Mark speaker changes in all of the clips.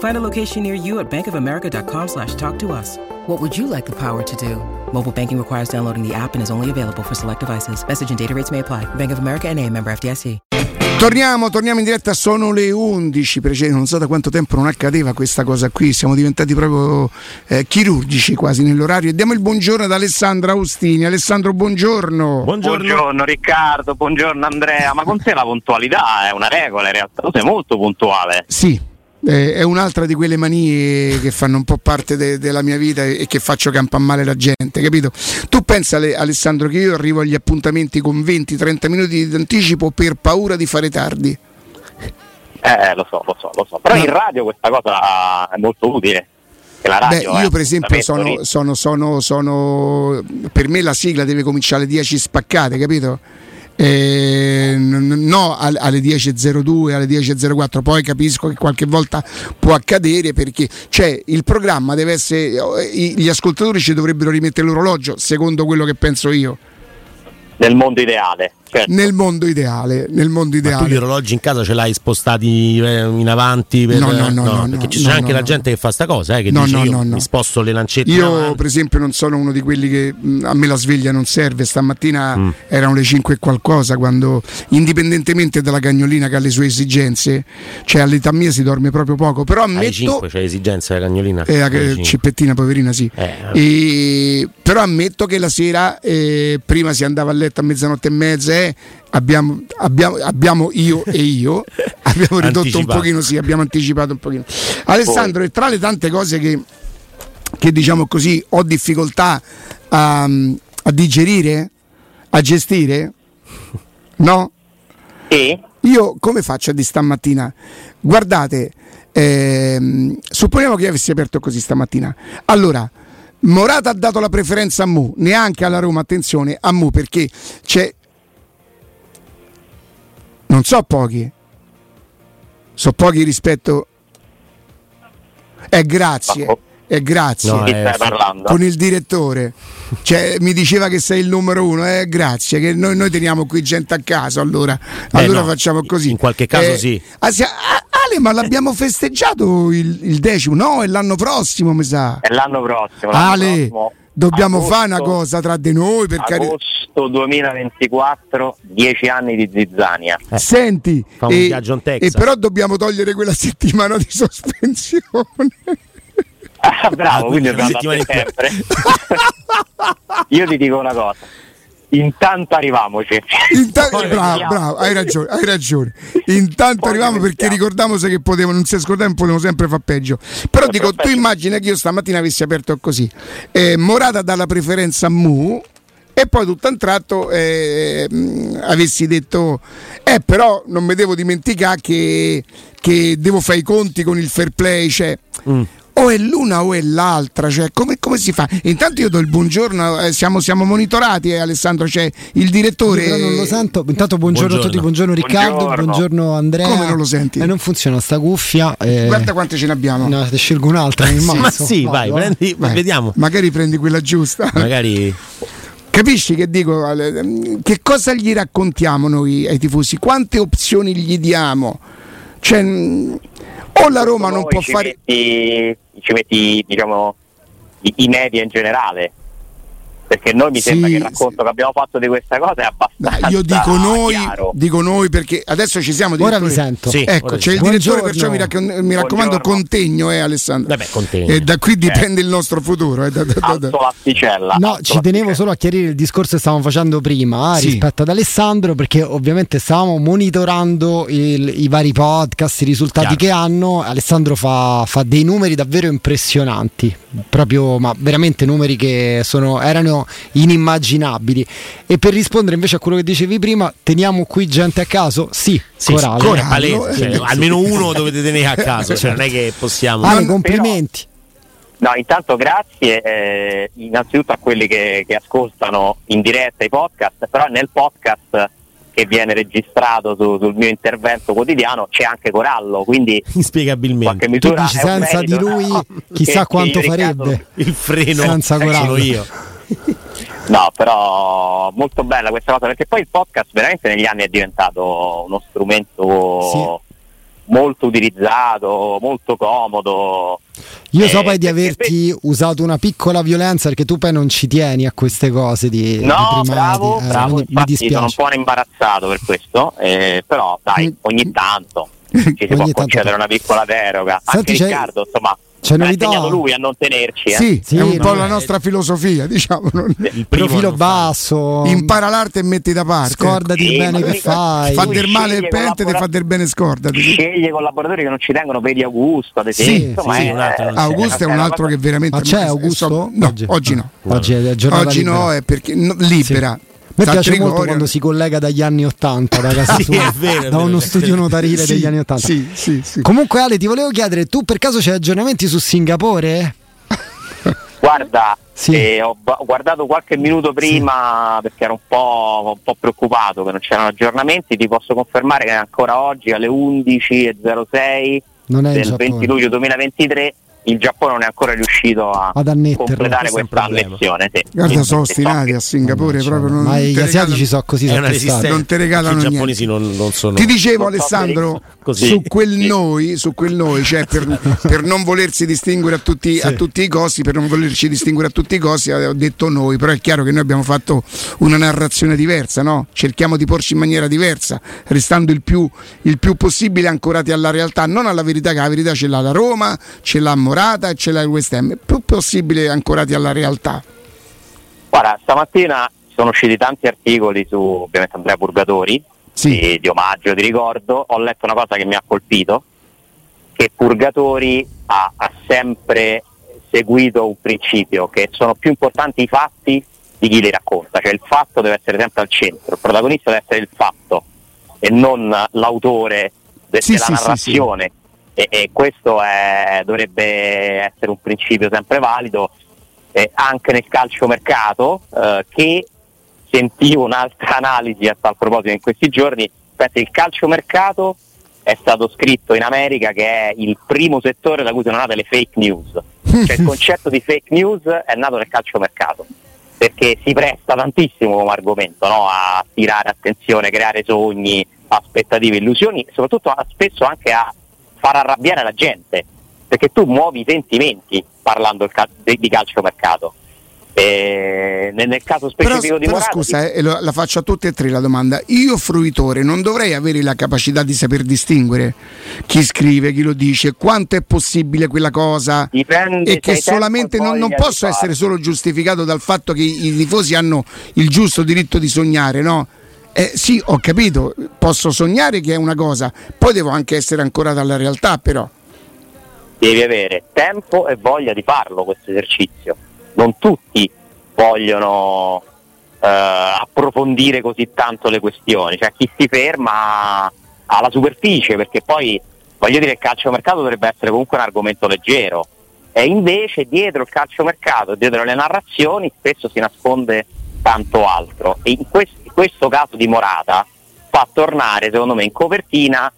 Speaker 1: Find a location near you at bankofamerica.com slash talk to us. What would you like the power to do? Mobile banking requires downloading the app and is only available for select devices. Message and data rates may apply. Bank of America and a member FDIC.
Speaker 2: Torniamo, torniamo in diretta, sono le 11 precedenti, non so da quanto tempo non accadeva questa cosa qui, siamo diventati proprio eh, chirurgici quasi nell'orario e diamo il buongiorno ad Alessandro Austini. Alessandro, buongiorno.
Speaker 3: Buongiorno. buongiorno Riccardo, buongiorno Andrea, ma con te la puntualità è una regola in realtà, tu sei molto puntuale.
Speaker 2: Sì, eh, è un'altra di quelle manie che fanno un po' parte de- della mia vita e che faccio campa male la gente, capito? Tu pensa Alessandro che io arrivo agli appuntamenti con 20-30 minuti di anticipo per paura di fare tardi.
Speaker 3: Eh, lo so, lo so, lo so. Però no. in radio questa cosa è molto utile.
Speaker 2: Beh, io per esempio sono, sono, sono, sono, per me la sigla deve cominciare alle 10 spaccate, capito? Eh, no alle 10.02, alle 10.04, poi capisco che qualche volta può accadere perché cioè, il programma deve essere, eh, gli ascoltatori ci dovrebbero rimettere l'orologio, secondo quello che penso io.
Speaker 3: Nel mondo ideale.
Speaker 2: Certo. Nel mondo ideale, nel mondo ideale.
Speaker 4: Ma tu gli orologi in casa ce l'hai spostati eh, in avanti? Per,
Speaker 2: no, no, no, no,
Speaker 4: perché
Speaker 2: no,
Speaker 4: c'è
Speaker 2: no,
Speaker 4: anche
Speaker 2: no,
Speaker 4: la gente che fa sta cosa, eh, che
Speaker 2: no,
Speaker 4: dice
Speaker 2: no,
Speaker 4: io
Speaker 2: no, no.
Speaker 4: mi sposto le lancette.
Speaker 2: Io, per esempio, non sono uno di quelli che mh, a me la sveglia non serve. Stamattina mm. erano le 5 e qualcosa, quando indipendentemente dalla cagnolina che ha le sue esigenze, cioè all'età mia si dorme proprio poco. Però ammetto. Alle 5
Speaker 4: c'è esigenza la cagnolina.
Speaker 2: Eh, cippettina, poverina, sì.
Speaker 4: Eh,
Speaker 2: e, però ammetto che la sera eh, prima si andava a letto a mezzanotte e mezza. Abbiamo, abbiamo, abbiamo, io e io abbiamo ridotto un pochino, sì, abbiamo anticipato un pochino. Alessandro, e tra le tante cose che, che diciamo così ho difficoltà a, a digerire, a gestire, no?
Speaker 3: Sì.
Speaker 2: Io come faccio a di stamattina? Guardate, ehm, supponiamo che io avessi aperto così stamattina. Allora, Morata ha dato la preferenza a Mu, neanche alla Roma, attenzione, a Mu perché c'è non so pochi, so pochi rispetto... Eh, grazie. Eh, grazie.
Speaker 3: No, eh,
Speaker 2: con il direttore. Cioè, mi diceva che sei il numero uno. Eh, grazie. Che noi, noi teniamo qui gente a caso. Allora,
Speaker 4: Beh,
Speaker 2: allora
Speaker 4: no,
Speaker 2: facciamo così.
Speaker 4: In qualche caso,
Speaker 2: eh,
Speaker 4: sì.
Speaker 2: Ah, Ale, ma l'abbiamo festeggiato il, il, decimo? No, è l'anno prossimo, mi sa.
Speaker 3: È l'anno prossimo. L'anno
Speaker 2: Ale,
Speaker 3: prossimo
Speaker 2: dobbiamo
Speaker 3: agosto,
Speaker 2: fare una cosa tra di noi per
Speaker 3: agosto cari... 2024 10 anni di zizzania
Speaker 2: eh. senti e,
Speaker 4: viaggio in Texas.
Speaker 2: e però dobbiamo togliere quella settimana di sospensione
Speaker 3: ah, bravo quindi dobbiamo sempre io ti dico una cosa Intanto arrivamoci.
Speaker 2: Intanto, bravo, bravo, hai ragione, hai ragione. Intanto Poi arriviamo perché ricordiamo che potevano, non si scordavano, potevano sempre far peggio. Però non dico, tu immagina che io stamattina avessi aperto così. Eh, Morata dalla preferenza a Mu e poi tutto a un tratto eh, avessi detto eh però non mi devo dimenticare che, che devo fare i conti con il fair play cioè, mm o è l'una o è l'altra, cioè come, come si fa? Intanto io do il buongiorno, eh, siamo, siamo, monitorati, eh, Alessandro, c'è cioè, il direttore.
Speaker 5: Però non lo sento. Intanto buongiorno, buongiorno. a tutti, buongiorno Riccardo, buongiorno. buongiorno, Andrea.
Speaker 2: Come non lo senti?
Speaker 5: Eh, non funziona sta cuffia. Eh...
Speaker 2: Guarda quante ce ne abbiamo.
Speaker 5: No, te scelgo un'altra.
Speaker 4: sì, ma sì, vai, vai, prendi, vai. vediamo.
Speaker 2: Magari prendi quella giusta.
Speaker 4: Magari.
Speaker 2: Capisci che dico? Che cosa gli raccontiamo noi ai tifosi? Quante opzioni gli diamo? Cioè, o la Roma non può fare.
Speaker 3: Metti, ci metti, diciamo, i, i media in generale. Perché noi mi sembra che il racconto sì. che abbiamo fatto di questa cosa è abbastanza
Speaker 2: io dico noi, dico noi perché adesso ci siamo
Speaker 5: ora vi sento
Speaker 2: sì, ecco c'è il direttore perciò mi, raccom- mi raccomando contegno eh Alessandro
Speaker 4: Vabbè, contegno.
Speaker 2: e da qui dipende eh. il nostro futuro eh. da,
Speaker 3: da, da, l'asticella
Speaker 5: no ci tenevo solo a chiarire il discorso che stavamo facendo prima sì. rispetto ad Alessandro perché ovviamente stavamo monitorando il, i vari podcast i risultati Chiaro. che hanno Alessandro fa, fa dei numeri davvero impressionanti proprio ma veramente numeri che sono, erano inimmaginabili. E per rispondere invece a quello che dicevi prima, teniamo qui gente a caso? Sì, sì Corallo.
Speaker 4: Corallo palese, cioè, almeno uno dovete tenere a caso, cioè non è che possiamo...
Speaker 5: Ale, complimenti.
Speaker 3: No, intanto grazie eh, innanzitutto a quelli che, che, ascoltano in diretta i podcast, però nel podcast che viene registrato su, sul mio intervento quotidiano c'è anche Corallo, quindi
Speaker 4: inspiegabilmente
Speaker 5: misura senza di lui chissà che, quanto che farebbe
Speaker 4: il freno
Speaker 5: senza Corallo io.
Speaker 3: No, però molto bella questa cosa perché poi il podcast veramente negli anni è diventato uno strumento sì. molto utilizzato, molto comodo.
Speaker 5: Io so poi di averti usato una piccola violenza perché tu poi non ci tieni a queste cose di
Speaker 3: No,
Speaker 5: di
Speaker 3: bravo, eh, bravo, mi, mi sono un po' imbarazzato per questo, eh, però dai, mm. ogni tanto ci si può concedere una piccola deroga. Senti, Anche Riccardo, insomma,
Speaker 5: c'è novità. Ha
Speaker 3: lui a non tenerci. Eh?
Speaker 2: Sì, sì, è un po' la nostra filosofia, diciamo.
Speaker 5: Il profilo basso.
Speaker 2: Impara l'arte e metti da parte.
Speaker 5: Scordati sì, il bene che fai.
Speaker 2: Fa del male il pente, ti fa del bene scordati.
Speaker 3: Sceglie collaboratori che non ci tengono, vedi Augusto, ad esempio.
Speaker 2: Sì, sì, è, Augusto è un altro che veramente.
Speaker 5: Ma c'è Augusto?
Speaker 2: No, oggi no.
Speaker 5: Oggi, è
Speaker 2: oggi no, è perché no, libera.
Speaker 5: Mi piace Trigoria. molto quando si collega dagli anni 80 da casa sua, vero, da uno studio notarile sì, degli anni 80.
Speaker 2: Sì, sì, sì.
Speaker 5: Comunque Ale, ti volevo chiedere, tu per caso c'hai aggiornamenti su Singapore?
Speaker 3: Guarda, sì. eh, ho guardato qualche minuto prima sì. perché ero un po', un po', preoccupato che non c'erano aggiornamenti, ti posso confermare che ancora oggi alle 11.06 del 20 luglio 2023 il Giappone non è ancora riuscito a completare questa lezione. Sì.
Speaker 2: Guarda, sono ostinati a Singapore. No, proprio non
Speaker 5: ma gli asiatici sono così. Una
Speaker 2: non ti regalano
Speaker 4: I giapponesi non, non, sono.
Speaker 2: Ti dicevo, Alessandro, su quel noi, su quel noi cioè per, per non volersi distinguere a tutti, sì. a tutti, i costi, per non volerci distinguere a tutti i costi, ho detto noi, però è chiaro che noi abbiamo fatto una narrazione diversa, no? cerchiamo di porci in maniera diversa, restando il più, il più possibile ancorati alla realtà, non alla verità, che la verità ce l'ha la Roma, ce l'ha Morata e ce l'ha il West Ham, più possibile ancorati alla realtà.
Speaker 3: Guarda, stamattina sono usciti tanti articoli su ovviamente Andrea Purgatori, sì. di, di, omaggio, di ricordo. Ho letto una cosa che mi ha colpito, che Purgatori ha, ha sempre seguito un principio, che sono più importanti i fatti di chi li racconta, cioè il fatto deve essere sempre al centro, il protagonista deve essere il fatto e non l'autore de- sì, della sì, narrazione e, e questo è, dovrebbe essere un principio sempre valido eh, anche nel calciomercato eh, che sentivo un'altra analisi a tal proposito in questi giorni, Aspetta, il calciomercato è stato scritto in America che è il primo settore da cui sono nate le fake news, cioè il concetto di fake news è nato nel calciomercato perché si presta tantissimo come argomento no? a tirare attenzione, creare sogni, aspettative, illusioni, soprattutto spesso anche a far arrabbiare la gente, perché tu muovi i sentimenti parlando di calciomercato. E nel caso specifico
Speaker 2: però,
Speaker 3: di
Speaker 2: però
Speaker 3: Morata,
Speaker 2: scusa, eh, la faccio a tutte e tre la domanda. Io fruitore non dovrei avere la capacità di saper distinguere chi scrive, chi lo dice, quanto è possibile quella cosa
Speaker 3: Dipende,
Speaker 2: e che solamente non, non posso essere solo giustificato dal fatto che i tifosi hanno il giusto diritto di sognare, no? Eh, sì, ho capito, posso sognare che è una cosa, poi devo anche essere ancora dalla realtà però.
Speaker 3: Devi avere tempo e voglia di farlo questo esercizio. Non tutti vogliono eh, approfondire così tanto le questioni, cioè chi si ferma alla superficie perché poi voglio dire il calciomercato dovrebbe essere comunque un argomento leggero e invece dietro il calciomercato, dietro le narrazioni spesso si nasconde tanto altro e in questo questo caso di Morata fa tornare secondo me in copertina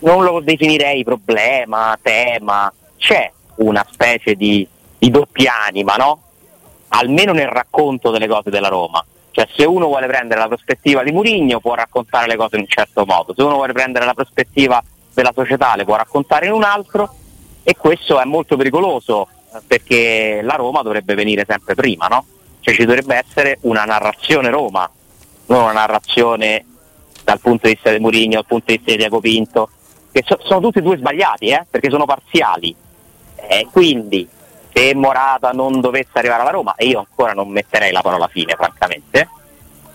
Speaker 3: non lo definirei problema, tema, c'è una specie di, di doppia anima, no? Almeno nel racconto delle cose della Roma. Cioè se uno vuole prendere la prospettiva di Murigno può raccontare le cose in un certo modo, se uno vuole prendere la prospettiva della società le può raccontare in un altro e questo è molto pericoloso perché la Roma dovrebbe venire sempre prima, no? Cioè ci dovrebbe essere una narrazione Roma, non una narrazione dal punto di vista di Mourinho, dal punto di vista di Diego Pinto, che so, sono tutti e due sbagliati, eh? perché sono parziali. E quindi se Morata non dovesse arrivare alla Roma, e io ancora non metterei la parola fine, francamente,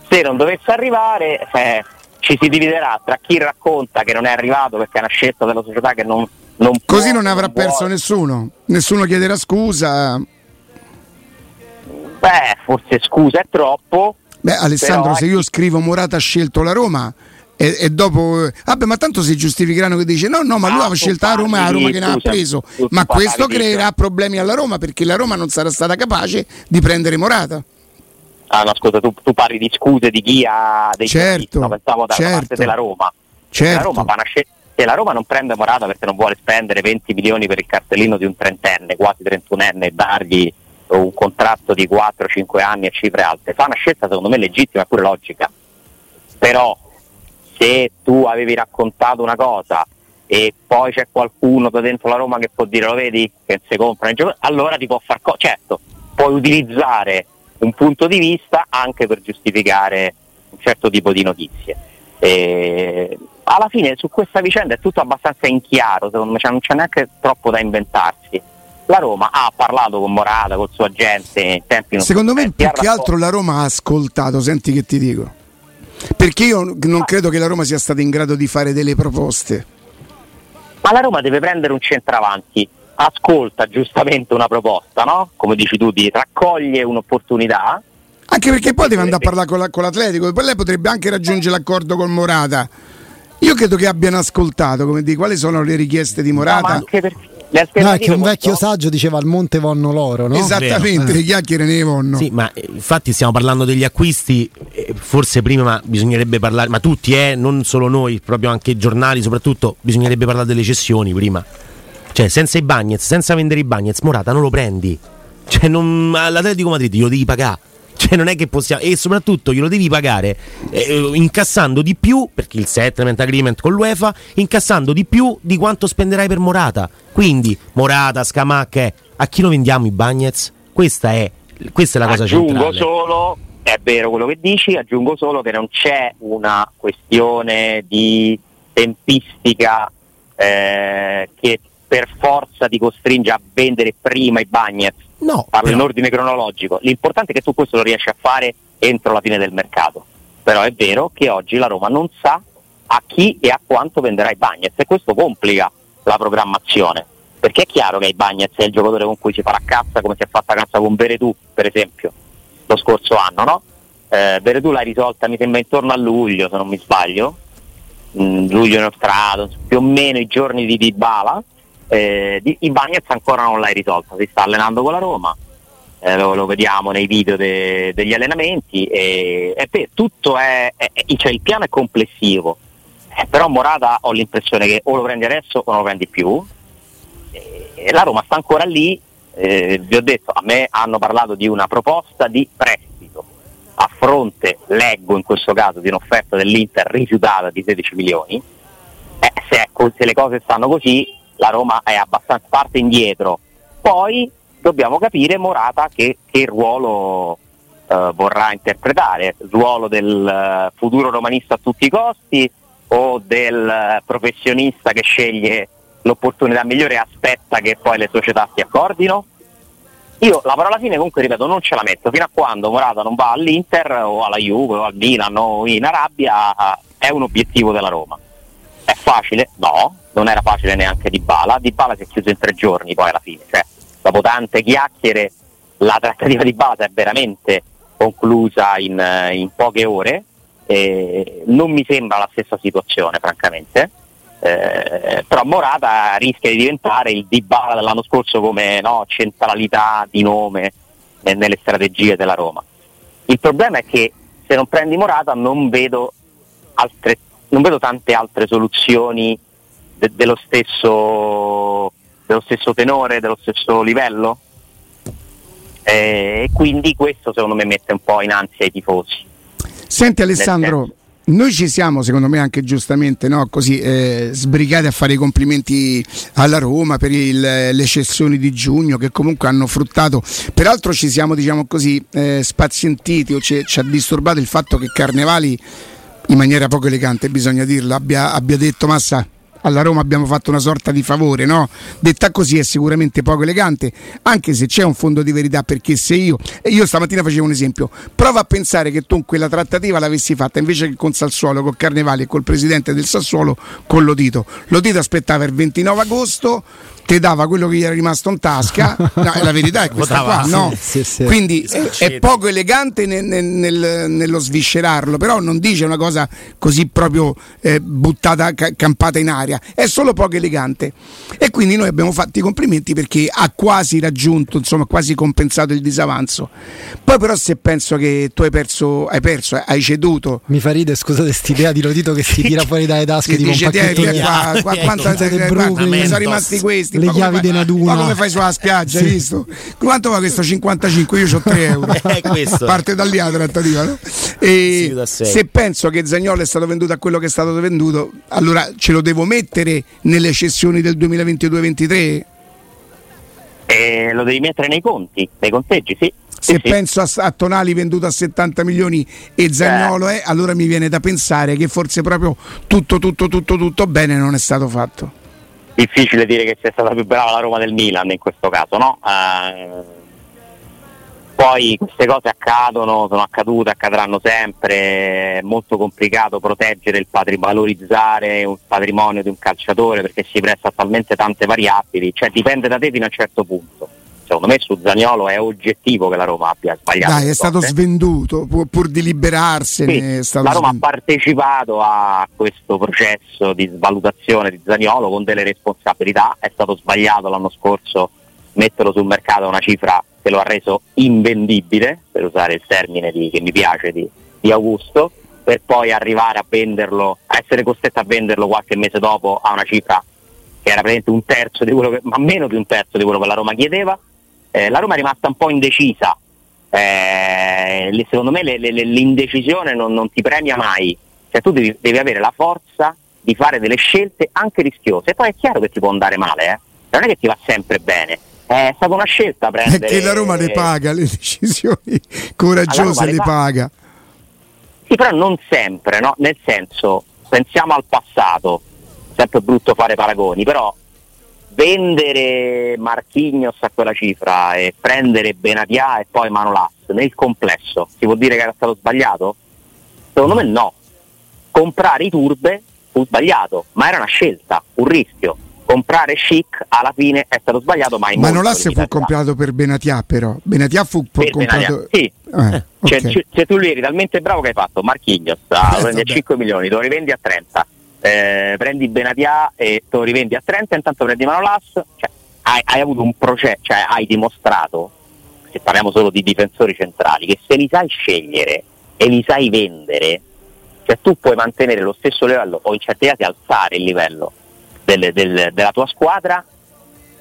Speaker 3: se non dovesse arrivare eh, ci si dividerà tra chi racconta che non è arrivato perché è una scelta della società che non, non
Speaker 2: Così può, non avrà non perso nessuno, nessuno chiederà scusa.
Speaker 3: Beh, forse scusa è troppo.
Speaker 2: Beh, Alessandro, se io scrivo Morata ha scelto la Roma, e, e, dopo vabbè ma tanto si giustificheranno che dice no no ma ah, lui aveva scelto la Roma la Roma che ne ha preso. ma questo creerà problemi alla Roma perché la Roma non sarà stata capace di prendere Morata.
Speaker 3: Ah no scusa tu, tu parli di scuse di chi ha dei
Speaker 2: certo, no,
Speaker 3: pensavo dalla certo, parte della Roma.
Speaker 2: Certo.
Speaker 3: la Roma fa una scelta se la Roma non prende Morata perché non vuole spendere 20 milioni per il cartellino di un trentenne, quasi 31enne, e dargli un contratto di 4-5 anni a cifre alte, fa una scelta secondo me legittima e pure logica. Però se tu avevi raccontato una cosa e poi c'è qualcuno da dentro la Roma che può dire lo vedi che si compra in gioco, allora ti può far co- certo, puoi utilizzare un punto di vista anche per giustificare un certo tipo di notizie. E alla fine su questa vicenda è tutto abbastanza in chiaro, secondo me cioè non c'è neanche troppo da inventarsi. La Roma ha parlato con Morata, col suo agente in tempi non
Speaker 2: Secondo me più che altro la Roma ha ascoltato, senti che ti dico. Perché io non credo che la Roma sia stata in grado di fare delle proposte.
Speaker 3: Ma la Roma deve prendere un centravanti, ascolta giustamente una proposta, no? Come dici tu, ti raccoglie un'opportunità.
Speaker 2: Anche perché poi deve andare a parlare con, la, con l'Atletico, poi lei potrebbe anche raggiungere l'accordo con Morata. Io credo che abbiano ascoltato, come di quali sono le richieste di Morata. No, ma
Speaker 5: anche perché No, è che un vecchio saggio diceva al monte vanno loro, no?
Speaker 2: Esattamente, le chiacchiere ne vanno.
Speaker 4: Sì, ma eh, infatti stiamo parlando degli acquisti, eh, forse prima bisognerebbe parlare, ma tutti, eh, non solo noi, proprio anche i giornali, soprattutto bisognerebbe parlare delle cessioni prima. Cioè, senza i Bagnets, senza vendere i Bagnets, Morata non lo prendi. Cioè, non, all'Atletico Madrid glielo devi pagare. Cioè, non è che possiamo. E soprattutto glielo devi pagare eh, incassando di più, perché il settlement agreement con l'UEFA, incassando di più di quanto spenderai per Morata. Quindi, Morata, Scamacche, a chi lo vendiamo i Bagnets? Questa è, questa è la cosa
Speaker 3: aggiungo
Speaker 4: centrale.
Speaker 3: Solo, è vero quello che dici, aggiungo solo che non c'è una questione di tempistica eh, che per forza ti costringe a vendere prima i Bagnets
Speaker 4: No.
Speaker 3: Parlo però... in ordine cronologico. L'importante è che tu questo lo riesci a fare entro la fine del mercato. Però è vero che oggi la Roma non sa a chi e a quanto venderà i Bagnets e questo complica la programmazione. Perché è chiaro che i Bagnets è il giocatore con cui si farà cazza come si è fatta cazza con Beretù, per esempio, lo scorso anno, no? Eh, Beretù l'ha risolta mi sembra intorno a luglio, se non mi sbaglio. Mm, luglio inoltrato, più o meno i giorni di Dybala eh, di, I Bagnets ancora non l'hai risolta, si sta allenando con la Roma, eh, lo, lo, vediamo nei video de, degli allenamenti e, e beh, tutto è, è, cioè il piano è complessivo, eh, però Morata ho l'impressione che o lo prendi adesso o non lo prendi più, e la Roma sta ancora lì, eh, vi ho detto, a me hanno parlato di una proposta di prestito, a fronte, leggo in questo caso, di un'offerta dell'Inter rifiutata di 16 milioni, eh, se, se le cose stanno così la Roma è abbastanza parte indietro. Poi dobbiamo capire Morata che, che ruolo eh, vorrà interpretare, ruolo del eh, futuro romanista a tutti i costi o del eh, professionista che sceglie l'opportunità migliore e aspetta che poi le società si accordino? Io la parola fine comunque ripeto non ce la metto fino a quando Morata non va all'Inter o alla Juve o al Milan o in Arabia è un obiettivo della Roma. Facile? No, non era facile neanche di Bala. Di Bala si è chiuso in tre giorni poi alla fine, cioè dopo tante chiacchiere la trattativa di Bala si è veramente conclusa in, in poche ore. Eh, non mi sembra la stessa situazione, francamente. Eh, però Morata rischia di diventare il Dybala dell'anno scorso come no, centralità di nome nelle strategie della Roma. Il problema è che se non prendi Morata non vedo altre non vedo tante altre soluzioni de- dello, stesso, dello, stesso, tenore, dello stesso livello. E quindi questo secondo me mette un po' in ansia i tifosi.
Speaker 2: Senti Alessandro, Noi ci siamo, secondo me, anche giustamente no? Così, eh, sbrigati a fare i complimenti alla Roma per il, le cessioni di giugno che comunque hanno fruttato. Peraltro ci siamo, diciamo così, eh, spazientiti o ci, ci ha disturbato il fatto che Carnevali in maniera poco elegante, bisogna dirlo, abbia, abbia detto Massa alla Roma abbiamo fatto una sorta di favore, no? Detta così è sicuramente poco elegante, anche se c'è un fondo di verità, perché se io, io stamattina facevo un esempio, prova a pensare che tu quella trattativa l'avessi fatta invece che con Sassuolo, con Carnevali e col presidente del Sassuolo, con Lodito. Lodito aspettava il 29 agosto, ti dava quello che gli era rimasto in tasca. No, la verità è questa qua, no? Sì, sì. Quindi è, è, poco elegante nel, nel, nello sviscerarlo, però non dice una cosa così proprio eh, buttata, ca- campata in aria, è solo poco elegante. E quindi noi abbiamo fatto i complimenti perché ha quasi raggiunto, insomma, quasi compensato il disavanzo. Poi però se penso che tu hai perso, hai perso, hai ceduto.
Speaker 5: Mi fa ridere, scusate, quest'idea di Lodito che si tira fuori dalle tasche di un pacchetto
Speaker 2: qua, qua, quanto, sono rimasti questi
Speaker 5: le chiavi di una duna.
Speaker 2: Ma come fai sulla spiaggia, hai visto? Quanto va questo 55? Io ho 3 euro. Parte da lì la trattativa, no? E se penso che Zagnolo è stato venduto a quello che è stato venduto, allora ce lo devo mettere nelle cessioni del 2022-23?
Speaker 3: Eh, lo devi mettere nei conti, nei conteggi, sì.
Speaker 2: Se sì, penso sì. A, a, Tonali venduto a 70 milioni e Zagnolo eh. è, allora mi viene da pensare che forse proprio tutto, tutto, tutto, tutto bene non è stato fatto
Speaker 3: difficile dire che sia stata più brava la Roma del Milan in questo caso, no? Eh, poi queste cose accadono, sono accadute, accadranno sempre, è molto complicato proteggere il patrimonio, valorizzare un patrimonio di un calciatore perché si presta talmente tante variabili, cioè dipende da te fino a un certo punto secondo me su Zagnolo è oggettivo che la Roma abbia sbagliato.
Speaker 2: Dai, è stato cose. svenduto pur, pur di liberarsene.
Speaker 3: Sì, la Roma svenduto. ha partecipato a questo processo di svalutazione di Zagnolo con delle responsabilità, è stato sbagliato l'anno scorso metterlo sul mercato a una cifra che lo ha reso invendibile, per usare il termine di, che mi piace di, di Augusto, per poi arrivare a venderlo, a essere costretto a venderlo qualche mese dopo a una cifra che era praticamente un terzo di quello che, ma meno di un terzo di quello che la Roma chiedeva eh, la Roma è rimasta un po' indecisa, eh, secondo me le, le, l'indecisione non, non, ti premia mai, cioè tu devi, devi, avere la forza di fare delle scelte anche rischiose, poi è chiaro che ti può andare male, eh? non è che ti va sempre bene. È stata una scelta prendere.
Speaker 2: Perché la Roma le paga le decisioni coraggiose, le, le paga.
Speaker 3: Sì, però non sempre, no? Nel senso, pensiamo al passato, sempre brutto fare paragoni, però vendere Marchignos a quella cifra e prendere Benatia e poi Manolas nel complesso si può dire che era stato sbagliato? Secondo me no. Comprare i turbe fu sbagliato, ma era una scelta, un rischio. Comprare chic alla fine è stato sbagliato, ma in
Speaker 2: Manolas fu comprato per Benatia però. Benatia fu per comprato...
Speaker 3: Benatia, sì. Eh, cioè, okay. se tu eri talmente bravo che hai fatto Marchignos a eh, 5 milioni, lo rivendi a 30 eh, prendi Benatia e te lo rivendi a 30, intanto prendi Manolas, cioè, hai, hai avuto un processo, cioè hai dimostrato, se parliamo solo di difensori centrali, che se li sai scegliere e li sai vendere, cioè tu puoi mantenere lo stesso livello o in certi casi alzare il livello del, del, della tua squadra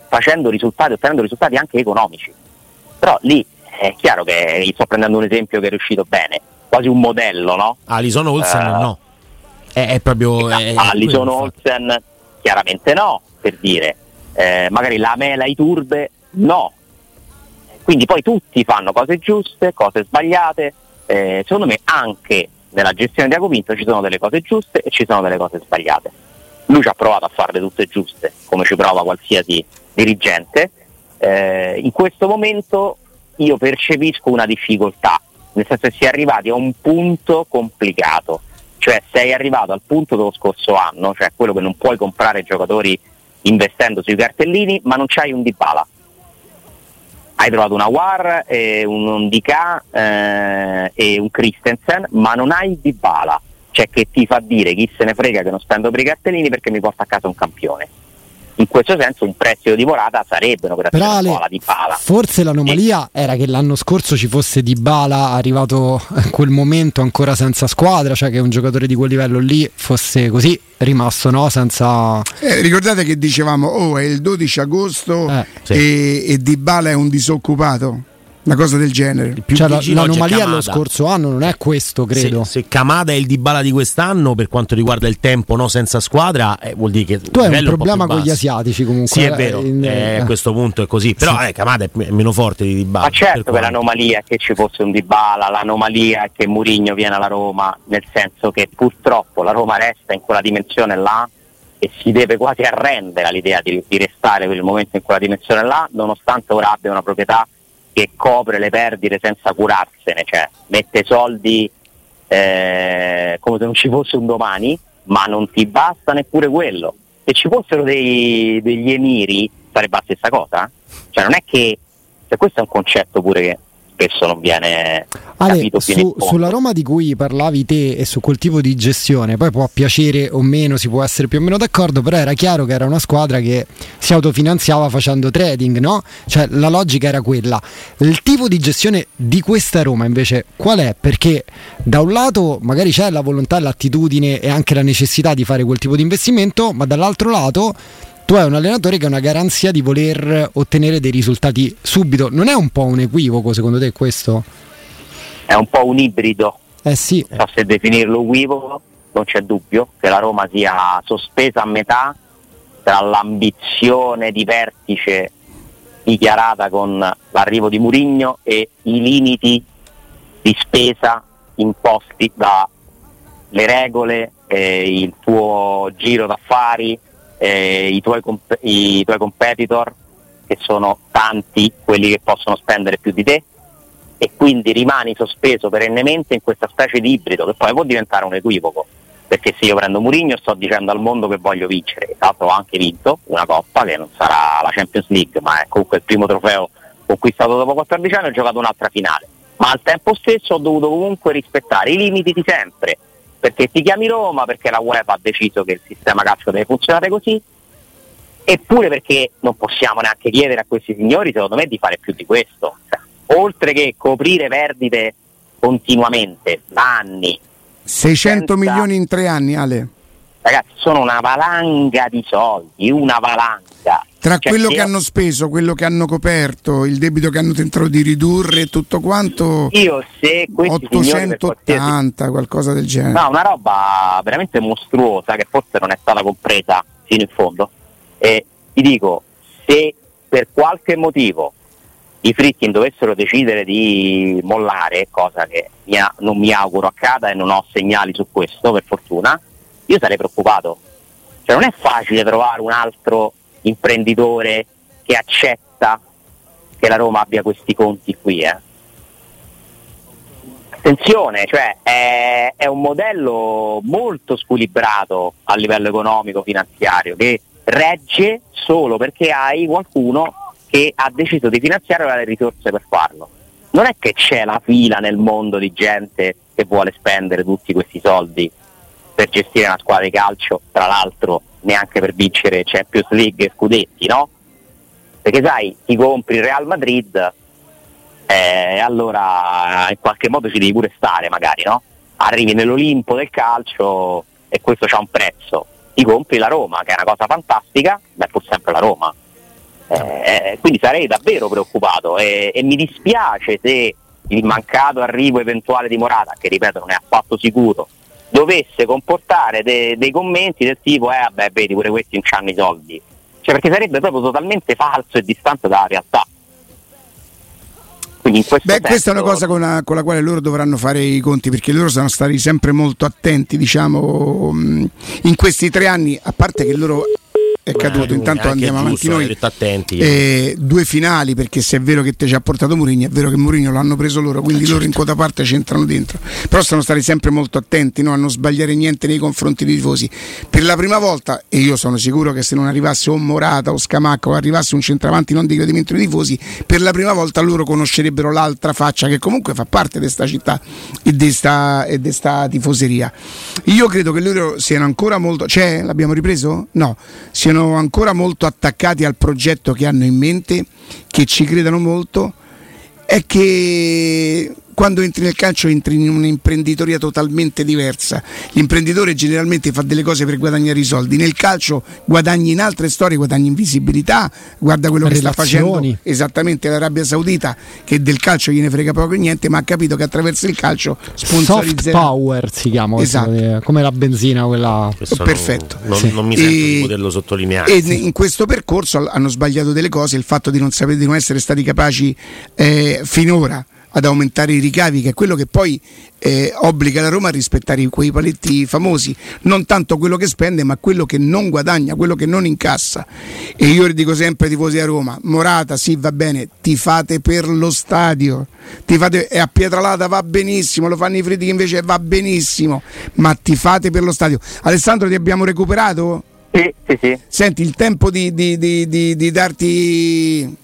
Speaker 3: facendo risultati, ottenendo risultati anche economici. Però lì è chiaro che sto prendendo un esempio che è riuscito bene, quasi un modello, no?
Speaker 4: Alison Olsen uh, no è, è proprio.
Speaker 3: È, Allison Olsen chiaramente no, per dire. Eh, magari la mela i turbe no. Quindi poi tutti fanno cose giuste, cose sbagliate. Eh, secondo me anche nella gestione di Agovinto ci sono delle cose giuste e ci sono delle cose sbagliate. Lui ci ha provato a farle tutte giuste, come ci prova qualsiasi dirigente. Eh, in questo momento io percepisco una difficoltà, nel senso che si è arrivati a un punto complicato cioè sei arrivato al punto dello scorso anno, cioè quello che non puoi comprare giocatori investendo sui cartellini, ma non c'hai un Dybala. Hai trovato una War, e un Dika eh, e un Christensen, ma non hai Dybala. Cioè che ti fa dire chi se ne frega che non spendo per i cartellini perché mi porta a casa un campione in questo senso un prestito di Morata sarebbe un'operazione
Speaker 5: buona di Bala. Forse l'anomalia e... era che l'anno scorso ci fosse Di Bala arrivato a quel momento ancora senza squadra, cioè che un giocatore di quel livello lì fosse così rimasto no? senza...
Speaker 2: Eh, ricordate che dicevamo, oh è il 12 agosto eh, sì. e, e Di Bala è un disoccupato? Una cosa del genere.
Speaker 5: Cioè, la, l'anomalia dello scorso anno non è questo, credo.
Speaker 4: Se, se Kamada è il Dybala di quest'anno, per quanto riguarda il tempo no, senza squadra, eh, vuol dire che
Speaker 5: tu hai un problema un con gli asiatici comunque.
Speaker 4: Sì, è vero, in, eh, a questo punto è così. Però sì. eh, Kamada è meno forte di Dybala.
Speaker 3: Ma certo che l'anomalia è che ci fosse un Dybala, l'anomalia è che Murigno viene alla Roma, nel senso che purtroppo la Roma resta in quella dimensione là e si deve quasi arrendere all'idea di, di restare per il momento in quella dimensione là, nonostante ora abbia una proprietà che copre le perdite senza curarsene, cioè mette soldi eh, come se non ci fosse un domani, ma non ti basta neppure quello. Se ci fossero dei, degli emiri sarebbe la stessa cosa. Cioè non è che, cioè questo è un concetto pure che spesso non viene Ale,
Speaker 5: su, sulla Roma di cui parlavi te e su quel tipo di gestione, poi può piacere o meno, si può essere più o meno d'accordo, però era chiaro che era una squadra che si autofinanziava facendo trading, no? Cioè la logica era quella. Il tipo di gestione di questa Roma invece qual è? Perché da un lato magari c'è la volontà, l'attitudine e anche la necessità di fare quel tipo di investimento, ma dall'altro lato tu hai un allenatore che ha una garanzia di voler ottenere dei risultati subito. Non è un po' un equivoco secondo te questo?
Speaker 3: È un po' un ibrido.
Speaker 5: Eh sì.
Speaker 3: So se definirlo equivoco, non c'è dubbio che la Roma sia sospesa a metà tra l'ambizione di vertice dichiarata con l'arrivo di Murigno e i limiti di spesa imposti dalle regole, il tuo giro d'affari, eh, i, tuoi comp- i tuoi competitor, che sono tanti quelli che possono spendere più di te, e quindi rimani sospeso perennemente in questa specie di ibrido che poi può diventare un equivoco. Perché se io prendo Murigno sto dicendo al mondo che voglio vincere, tra l'altro ho anche vinto una coppa che non sarà la Champions League, ma è comunque il primo trofeo conquistato dopo 14 anni, ho giocato un'altra finale. Ma al tempo stesso ho dovuto comunque rispettare i limiti di sempre, perché ti chiami Roma, perché la UEFA ha deciso che il sistema calcio deve funzionare così, eppure perché non possiamo neanche chiedere a questi signori, secondo me, di fare più di questo. Cioè, oltre che coprire perdite continuamente, da anni.
Speaker 2: 600 senza... milioni in tre anni, Ale.
Speaker 3: Ragazzi, sono una valanga di soldi, una valanga.
Speaker 2: Tra cioè, quello che io... hanno speso, quello che hanno coperto, il debito che hanno tentato di ridurre, tutto quanto.
Speaker 3: Io se
Speaker 2: 880, qualcosa del genere.
Speaker 3: No, una roba veramente mostruosa che forse non è stata compresa fino in fondo. E ti dico, se per qualche motivo i Fritkin dovessero decidere di mollare, cosa che non mi auguro accada e non ho segnali su questo, per fortuna, io sarei preoccupato. Cioè non è facile trovare un altro imprenditore che accetta che la Roma abbia questi conti qui. Eh. Attenzione, cioè è, è, un modello molto squilibrato a livello economico, finanziario, che regge solo perché hai qualcuno che ha deciso di finanziare le risorse per farlo. Non è che c'è la fila nel mondo di gente che vuole spendere tutti questi soldi per gestire una squadra di calcio, tra l'altro neanche per vincere Champions League e scudetti, no? Perché sai, ti compri il Real Madrid e eh, allora in qualche modo ci devi pure stare magari, no? Arrivi nell'Olimpo del calcio e questo ha un prezzo. Ti compri la Roma, che è una cosa fantastica, ma è pur sempre la Roma. Eh, quindi sarei davvero preoccupato e, e mi dispiace se il mancato arrivo eventuale di Morata, che ripeto non è affatto sicuro, dovesse comportare de- dei commenti del tipo eh vabbè vedi pure questi non hanno i soldi. Cioè perché sarebbe proprio totalmente falso e distante dalla realtà.
Speaker 2: Beh, senso... questa è una cosa con la, con la, quale loro dovranno fare i conti perché loro sono stati sempre molto attenti, diciamo, in questi tre anni, a parte che loro è caduto. Intanto andiamo avanti noi.
Speaker 4: Attenti,
Speaker 2: eh, due finali perché se è vero che te ci ha portato Mourinho, è vero che Mourinho l'hanno preso loro, quindi eh, loro certo. in quota parte c'entrano dentro. Però sono stati sempre molto attenti no? a non sbagliare niente nei confronti dei tifosi. Per la prima volta, e io sono sicuro che se non arrivasse o Morata o Scamacca o arrivasse un centravanti non di gradimento dei tifosi, per la prima volta loro conoscerebbero l'altra faccia che comunque fa parte di questa città e di questa tifoseria. Io credo che loro siano ancora molto. C'è? L'abbiamo ripreso? No, siano siano ancora molto attaccati al progetto che hanno in mente, che ci credano molto, è che quando entri nel calcio entri in un'imprenditoria totalmente diversa. L'imprenditore generalmente fa delle cose per guadagnare i soldi, nel calcio guadagni in altre storie, guadagni in visibilità, guarda quello che sta facendo esattamente l'Arabia Saudita che del calcio gliene frega poco e niente, ma ha capito che attraverso il calcio sponsorizzerà.
Speaker 5: Soft power si chiama, esatto. come la benzina quella.
Speaker 2: Questo Perfetto.
Speaker 4: Non, non, non mi sento e, di poterlo sottolineare.
Speaker 2: E in questo percorso hanno sbagliato delle cose, il fatto di non sapere di non essere stati capaci eh, finora ad aumentare i ricavi, che è quello che poi eh, obbliga la Roma a rispettare quei paletti famosi, non tanto quello che spende, ma quello che non guadagna, quello che non incassa. E io dico sempre ai tifosi a Roma, Morata sì va bene, ti fate per lo stadio, ti fate, e a Pietralata va benissimo, lo fanno i fritti invece va benissimo, ma ti fate per lo stadio. Alessandro ti abbiamo recuperato?
Speaker 3: Sì, sì, sì.
Speaker 2: Senti, il tempo di, di, di, di darti...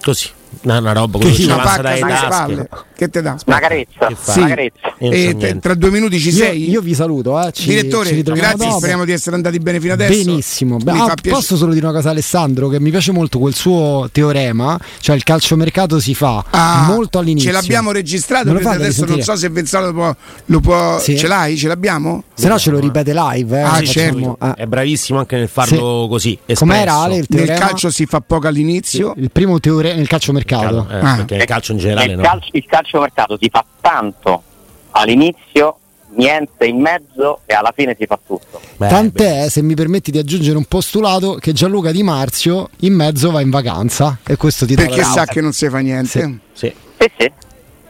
Speaker 4: Così una, una roba che
Speaker 2: una pacca sulle spalle che te dà?
Speaker 3: Una carezza, sì. una carezza.
Speaker 2: E t- tra due minuti ci sei?
Speaker 5: Io, io vi saluto, eh. ci,
Speaker 2: direttore.
Speaker 5: Ci
Speaker 2: grazie,
Speaker 5: dopo.
Speaker 2: speriamo di essere andati bene fino adesso.
Speaker 5: Benissimo. Ah, posso solo dire una cosa, Alessandro? Che mi piace molto quel suo teorema, cioè il calciomercato si fa ah, molto all'inizio.
Speaker 2: Ce l'abbiamo registrato, adesso non so se Venzano lo può. Lo può sì. Ce l'hai? Ce l'abbiamo?
Speaker 5: Se no, ce lo ripete live. Eh,
Speaker 2: ah, certo.
Speaker 4: Ah. È bravissimo anche nel farlo sì. così. Espresso.
Speaker 5: Com'era Ale, il
Speaker 2: teorema? Nel calcio si fa poco all'inizio.
Speaker 5: Il primo teorema nel calciomercato.
Speaker 4: Eh, ah. Perché nel calcio in generale.
Speaker 3: Il, calcio, calciomercato si fa tanto all'inizio, niente in mezzo e alla fine si fa tutto.
Speaker 5: Beh, Tant'è, beh. se mi permetti di aggiungere un postulato, che Gianluca Di Marzio in mezzo va in vacanza e questo ti
Speaker 2: Perché sa che non si fa niente.
Speaker 3: Sì, sì. sì, sì.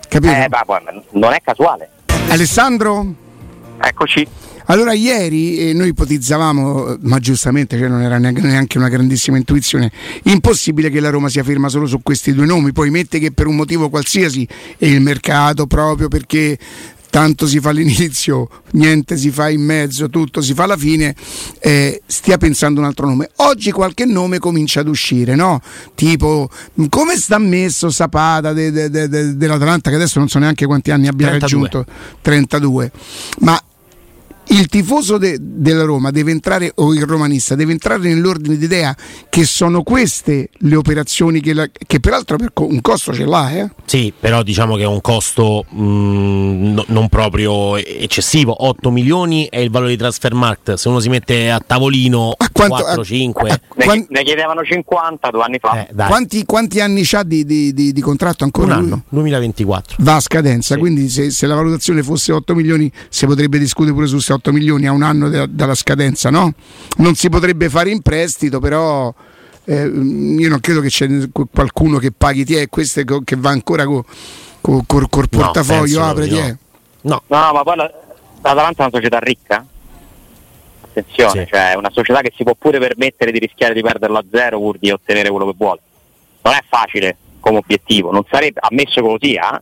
Speaker 2: Capito?
Speaker 3: Eh, bah, non è casuale.
Speaker 2: Alessandro?
Speaker 3: Eccoci.
Speaker 2: Allora, ieri eh, noi ipotizzavamo, ma giustamente cioè non era neanche una grandissima intuizione, impossibile che la Roma sia ferma solo su questi due nomi. Poi mette che per un motivo qualsiasi e il mercato proprio perché tanto si fa all'inizio, niente si fa in mezzo, tutto si fa alla fine, eh, stia pensando un altro nome. Oggi qualche nome comincia ad uscire, no? Tipo, come sta messo Sapata de, de, de, dell'Atalanta, che adesso non so neanche quanti anni abbia 32. raggiunto, 32. Ma il tifoso de, della Roma deve entrare, o il romanista, deve entrare nell'ordine d'idea che sono queste le operazioni che, la, che peraltro per un costo ce l'ha. Eh?
Speaker 4: Sì, però diciamo che è un costo mh, mm, no, non proprio eccessivo. 8 milioni è il valore di Transfermarkt. Se uno si mette a tavolino a quanto, 4, a, 5. A,
Speaker 3: ne, ne, chiedevano 50 due anni fa.
Speaker 2: Eh, quanti, quanti, anni ha di, di, di, di, contratto ancora?
Speaker 4: Un anno, 2024.
Speaker 2: Va a scadenza, sì. quindi se, se, la valutazione fosse 8 milioni si potrebbe discutere pure su 8 milioni a un anno de- dalla scadenza, no? Non si potrebbe fare in prestito, però eh, io non credo che c'è qualcuno che paghi te, questo che va ancora con co- co- col portafoglio, no, apre
Speaker 3: te. No. no, no, ma poi la, l'Atalanta è una società ricca. Attenzione, sì. cioè è una società che si può pure permettere di rischiare di perderlo a zero pur di ottenere quello che vuole. Non è facile come obiettivo, non sarebbe ammesso così, eh?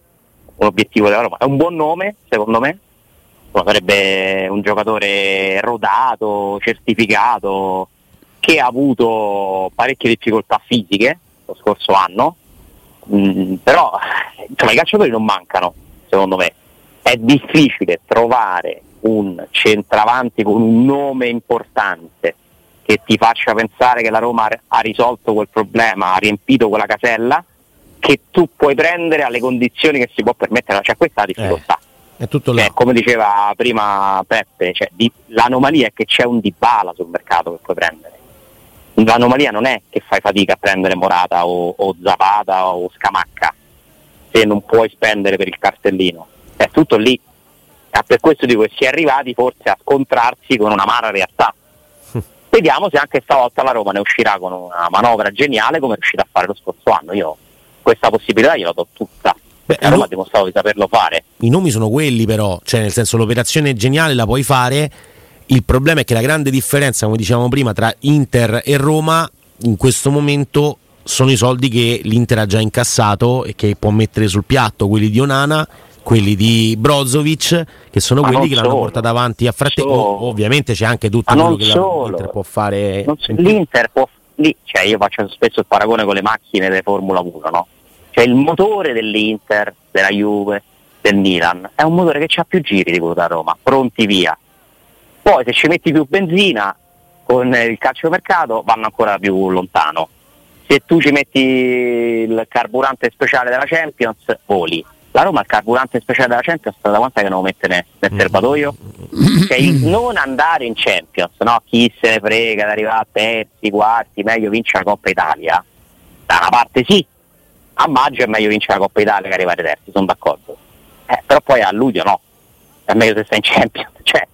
Speaker 3: un obiettivo della Roma. È un buon nome, secondo me, sarebbe un giocatore rodato, certificato, che ha avuto parecchie difficoltà fisiche lo scorso anno, mm, però insomma, i calciatori non mancano, secondo me. È difficile trovare un centravanti con un nome importante che ti faccia pensare che la Roma ha risolto quel problema, ha riempito quella casella, che tu puoi prendere alle condizioni che si può permettere, cioè questa è la difficoltà. Eh
Speaker 4: è tutto là.
Speaker 3: Cioè, come diceva prima Peppe, cioè, di, l'anomalia è che c'è un Dybala sul mercato che puoi prendere. L'anomalia non è che fai fatica a prendere Morata o, o Zapata o Scamacca se non puoi spendere per il cartellino. È tutto lì. E per questo dico che si è arrivati forse a scontrarsi con una mala realtà. Vediamo se anche stavolta la Roma ne uscirà con una manovra geniale come è riuscita a fare lo scorso anno. Io questa possibilità gliela do tutta. Beh, Roma ha dimostrato di saperlo fare.
Speaker 4: I nomi sono quelli però, cioè nel senso l'operazione geniale la puoi fare, il problema è che la grande differenza, come dicevamo prima, tra Inter e Roma in questo momento sono i soldi che l'Inter ha già incassato e che può mettere sul piatto, quelli di Onana, quelli di Brozovic, che sono Ma quelli che solo, l'hanno portata avanti a fratello. Ovviamente c'è anche tutto quello che l'Inter può fare.
Speaker 3: L'Inter può, lì, cioè io faccio spesso il paragone con le macchine delle Formula 1, no? Cioè il motore dell'Inter, della Juve, del Milan è un motore che ha più giri di quello da Roma, pronti via. Poi se ci metti più benzina con il calciomercato vanno ancora più lontano. Se tu ci metti il carburante speciale della Champions, voli. la Roma il carburante speciale della Champions da quant'è che non lo mette nel, nel serbatoio? Cioè il non andare in Champions, no? chi se ne frega di arrivare a terzi, quarti, meglio vincere la Coppa Italia, da una parte sì, a maggio è meglio vincere la Coppa Italia che arrivare terzi, sono d'accordo. Eh, però poi a luglio no, è meglio se stai in Champions. Cioè,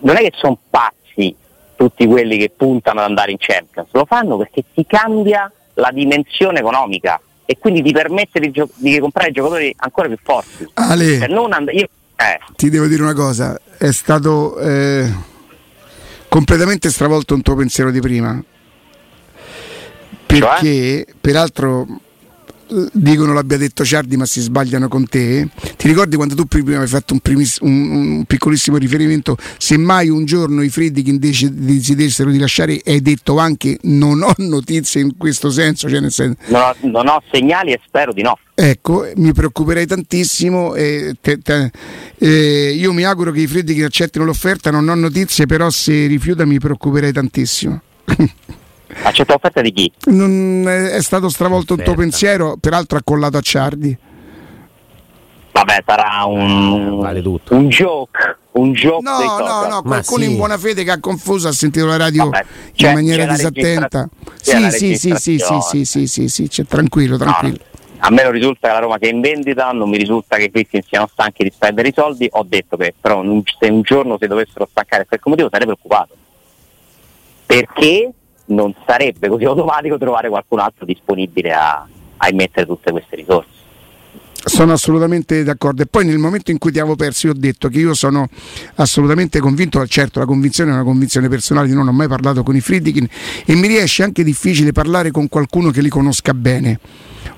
Speaker 3: non è che sono pazzi tutti quelli che puntano ad andare in Champions, lo fanno perché ti cambia la dimensione economica e quindi ti permette di, gio- di comprare giocatori ancora più forti.
Speaker 2: Ale, cioè, and- io, eh. ti devo dire una cosa, è stato eh, completamente stravolto un tuo pensiero di prima. Perché, cioè? peraltro, dicono l'abbia detto Ciardi ma si sbagliano con te ti ricordi quando tu prima avevi fatto un, primis, un, un piccolissimo riferimento se mai un giorno i Friedkin decidessero di lasciare hai detto anche non ho notizie in questo senso, cioè nel senso
Speaker 3: non, ho, non ho segnali e spero di no
Speaker 2: Ecco, mi preoccuperei tantissimo. Eh, te, te, eh, io mi auguro che i Friedkin accettino l'offerta, non ho notizie, però se rifiuta mi preoccuperei tantissimo.
Speaker 3: accetta offerta di chi?
Speaker 2: Non è stato stravolto Aspetta. il tuo pensiero, peraltro accollato a Ciardi.
Speaker 3: Vabbè, sarà un, vale un joke. Un joke
Speaker 2: no, no, no, qualcuno sì. in buona fede che ha confuso ha sentito la radio Vabbè, in maniera disattenta. Sì sì, sì, sì, sì, sì, sì, sì, c'è tranquillo, tranquillo. No,
Speaker 3: a me non risulta che la Roma sia in vendita, non mi risulta che questi siano stanchi di spendere i soldi. Ho detto che però un, se un giorno se dovessero staccare per quel motivo sarei preoccupato. Perché non sarebbe così automatico trovare qualcun altro disponibile a, a immettere tutte queste risorse.
Speaker 2: Sono assolutamente d'accordo e poi nel momento in cui ti avevo perso io ho detto che io sono assolutamente convinto, certo la convinzione è una convinzione personale, non ho mai parlato con i Friedkin e mi riesce anche difficile parlare con qualcuno che li conosca bene.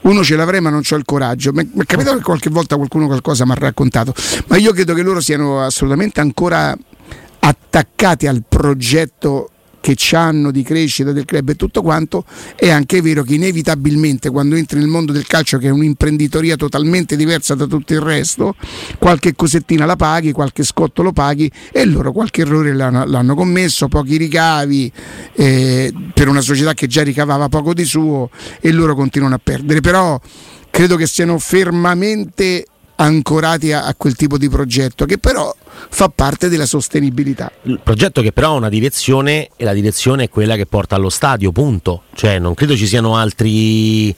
Speaker 2: Uno ce l'avrei ma non ho il coraggio. Mi è capitato che qualche volta qualcuno qualcosa mi ha raccontato, ma io credo che loro siano assolutamente ancora attaccati al progetto che hanno di crescita del club e tutto quanto, è anche vero che inevitabilmente quando entri nel mondo del calcio che è un'imprenditoria totalmente diversa da tutto il resto, qualche cosettina la paghi, qualche scotto lo paghi e loro qualche errore l'hanno, l'hanno commesso, pochi ricavi eh, per una società che già ricavava poco di suo e loro continuano a perdere, però credo che siano fermamente ancorati a, a, quel tipo di progetto che però fa parte della sostenibilità.
Speaker 4: Il progetto che però ha una direzione e la direzione è quella che porta allo stadio, punto. Cioè non credo ci siano altri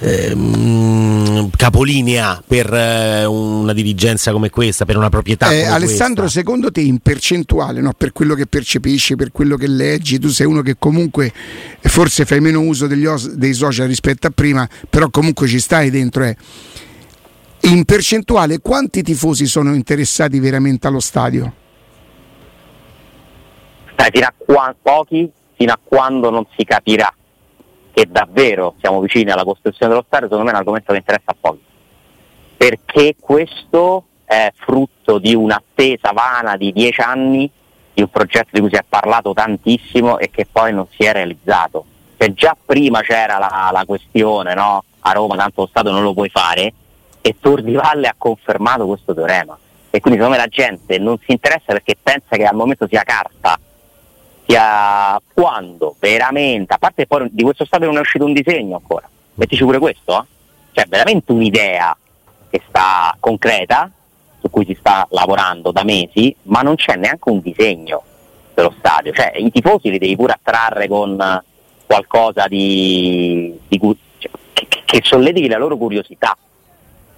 Speaker 4: ehm, capolinea per eh, una dirigenza come questa, per una proprietà. Eh,
Speaker 2: Alessandro,
Speaker 4: questa.
Speaker 2: secondo te in percentuale, no? per quello che percepisci, per quello che leggi, tu sei uno che comunque forse fai meno uso os- dei social rispetto a prima, però comunque ci stai dentro. Eh in percentuale quanti tifosi sono interessati veramente allo stadio?
Speaker 3: Dai, fino a qua, pochi, fino a quando non si capirà che davvero siamo vicini alla costruzione dello stadio, secondo me è un argomento che interessa a pochi. Perché questo è frutto di un'attesa vana di dieci anni, di un progetto di cui si è parlato tantissimo e che poi non si è realizzato. Cioè, già prima c'era la, la questione, no? A Roma tanto lo stadio non lo puoi fare, e Tour di Valle ha confermato questo teorema. E quindi secondo me la gente non si interessa perché pensa che al momento sia carta sia quando veramente. A parte poi di questo stadio non è uscito un disegno ancora. Mettici pure questo eh? cioè veramente un'idea che sta concreta su cui si sta lavorando da mesi ma non c'è neanche un disegno dello stadio. Cioè i tifosi li devi pure attrarre con qualcosa di, di cioè, che, che sollevi la loro curiosità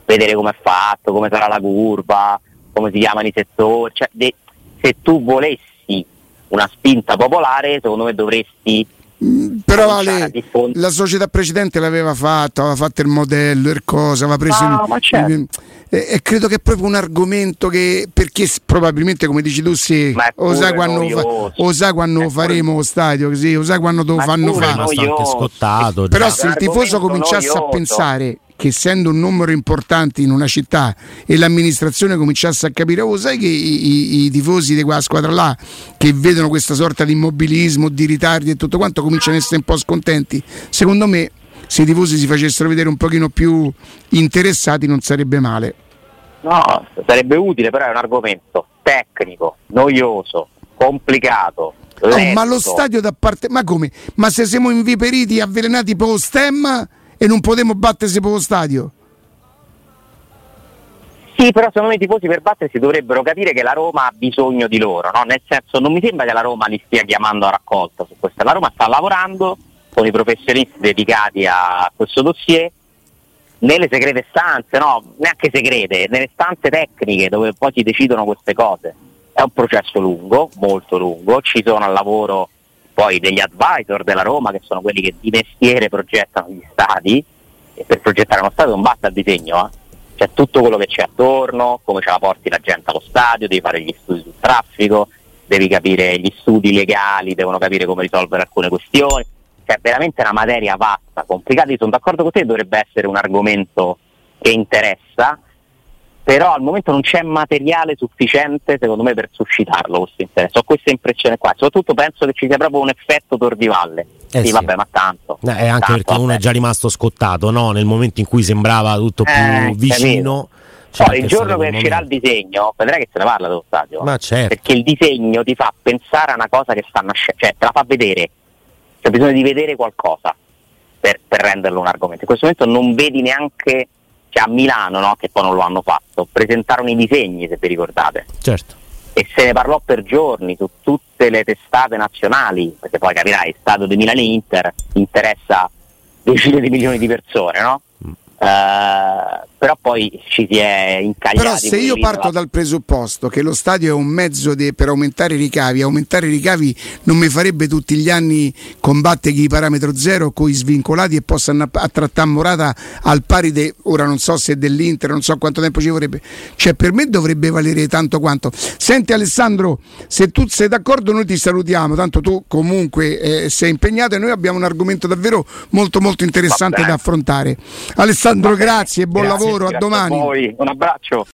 Speaker 3: vedere come è fatto, come sarà la curva, come si chiamano i settori. Cioè, de- se tu volessi una spinta popolare, secondo me dovresti.
Speaker 2: Mm, però Ale, la società precedente l'aveva fatto, aveva fatto il modello, il cosa, aveva preso. No,
Speaker 3: il, certo. il,
Speaker 2: e, e, credo che è proprio un argomento che perché probabilmente come dici tu sì, o sai quando, fa, o sai quando faremo lo stadio così, o sai quando lo fanno fare.
Speaker 4: Scottato,
Speaker 2: però se il tifoso cominciasse noioso. a pensare che essendo un numero importante in una città e l'amministrazione cominciasse a capire, oh sai che i, i, i tifosi di quella squadra là che vedono questa sorta di immobilismo, di ritardi e tutto quanto cominciano ad essere un po' scontenti, secondo me se i tifosi si facessero vedere un pochino più interessati non sarebbe male.
Speaker 3: No, sarebbe utile, però è un argomento tecnico, noioso, complicato. Oh,
Speaker 2: ma lo stadio da parte. Ma come? Ma se siamo inviperiti, avvelenati per lo stemma? E non potremo battersi per lo stadio.
Speaker 3: Sì, però secondo me i tifosi per battersi dovrebbero capire che la Roma ha bisogno di loro, no? nel senso non mi sembra che la Roma li stia chiamando a raccolta su questo, la Roma sta lavorando con i professionisti dedicati a questo dossier nelle segrete stanze, no, neanche segrete, nelle stanze tecniche dove poi si decidono queste cose. È un processo lungo, molto lungo, ci sono al lavoro poi degli advisor della Roma che sono quelli che di mestiere progettano gli stadi e per progettare uno stadio non basta il disegno, eh. C'è tutto quello che c'è attorno, come ce la porti la gente allo stadio, devi fare gli studi sul traffico, devi capire gli studi legali, devono capire come risolvere alcune questioni, cioè veramente una materia vasta, complicata, io sono d'accordo con te, dovrebbe essere un argomento che interessa, però al momento non c'è materiale sufficiente secondo me per suscitarlo questo interesse, ho questa impressione qua, soprattutto penso che ci sia proprio un effetto Tordivalle eh sì, sì, vabbè, ma tanto.
Speaker 4: Eh, anche
Speaker 3: tanto,
Speaker 4: perché uno è già rimasto scottato, no? Nel momento in cui sembrava tutto più eh, vicino.
Speaker 3: Poi il giorno che uscirà il disegno, vedrai che se ne parla dello stadio.
Speaker 4: Ma certo.
Speaker 3: Perché il disegno ti fa pensare a una cosa che sta nascendo, cioè te la fa vedere. C'è bisogno di vedere qualcosa per, per renderlo un argomento. In questo momento non vedi neanche, cioè a Milano, no? che poi non lo hanno fatto, presentarono i disegni, se vi ricordate.
Speaker 4: Certo
Speaker 3: e se ne parlò per giorni su tutte le testate nazionali, perché poi capirai, Stato di Milan e Inter interessa decine di milioni di persone, no? Uh, però poi ci si è incagliati.
Speaker 2: Però se io parto dal presupposto che lo stadio è un mezzo de, per aumentare i ricavi, aumentare i ricavi non mi farebbe tutti gli anni combattere chi parametro zero con i svincolati e possano a trattare Morata al pari de, ora non so se dell'Inter, non so quanto tempo ci vorrebbe. Cioè per me dovrebbe valere tanto quanto. Senti Alessandro, se tu sei d'accordo noi ti salutiamo, tanto tu comunque eh, sei impegnato e noi abbiamo un argomento davvero molto molto interessante da affrontare. Alessandro, grazie e buon grazie, lavoro, a domani. A
Speaker 3: un abbraccio.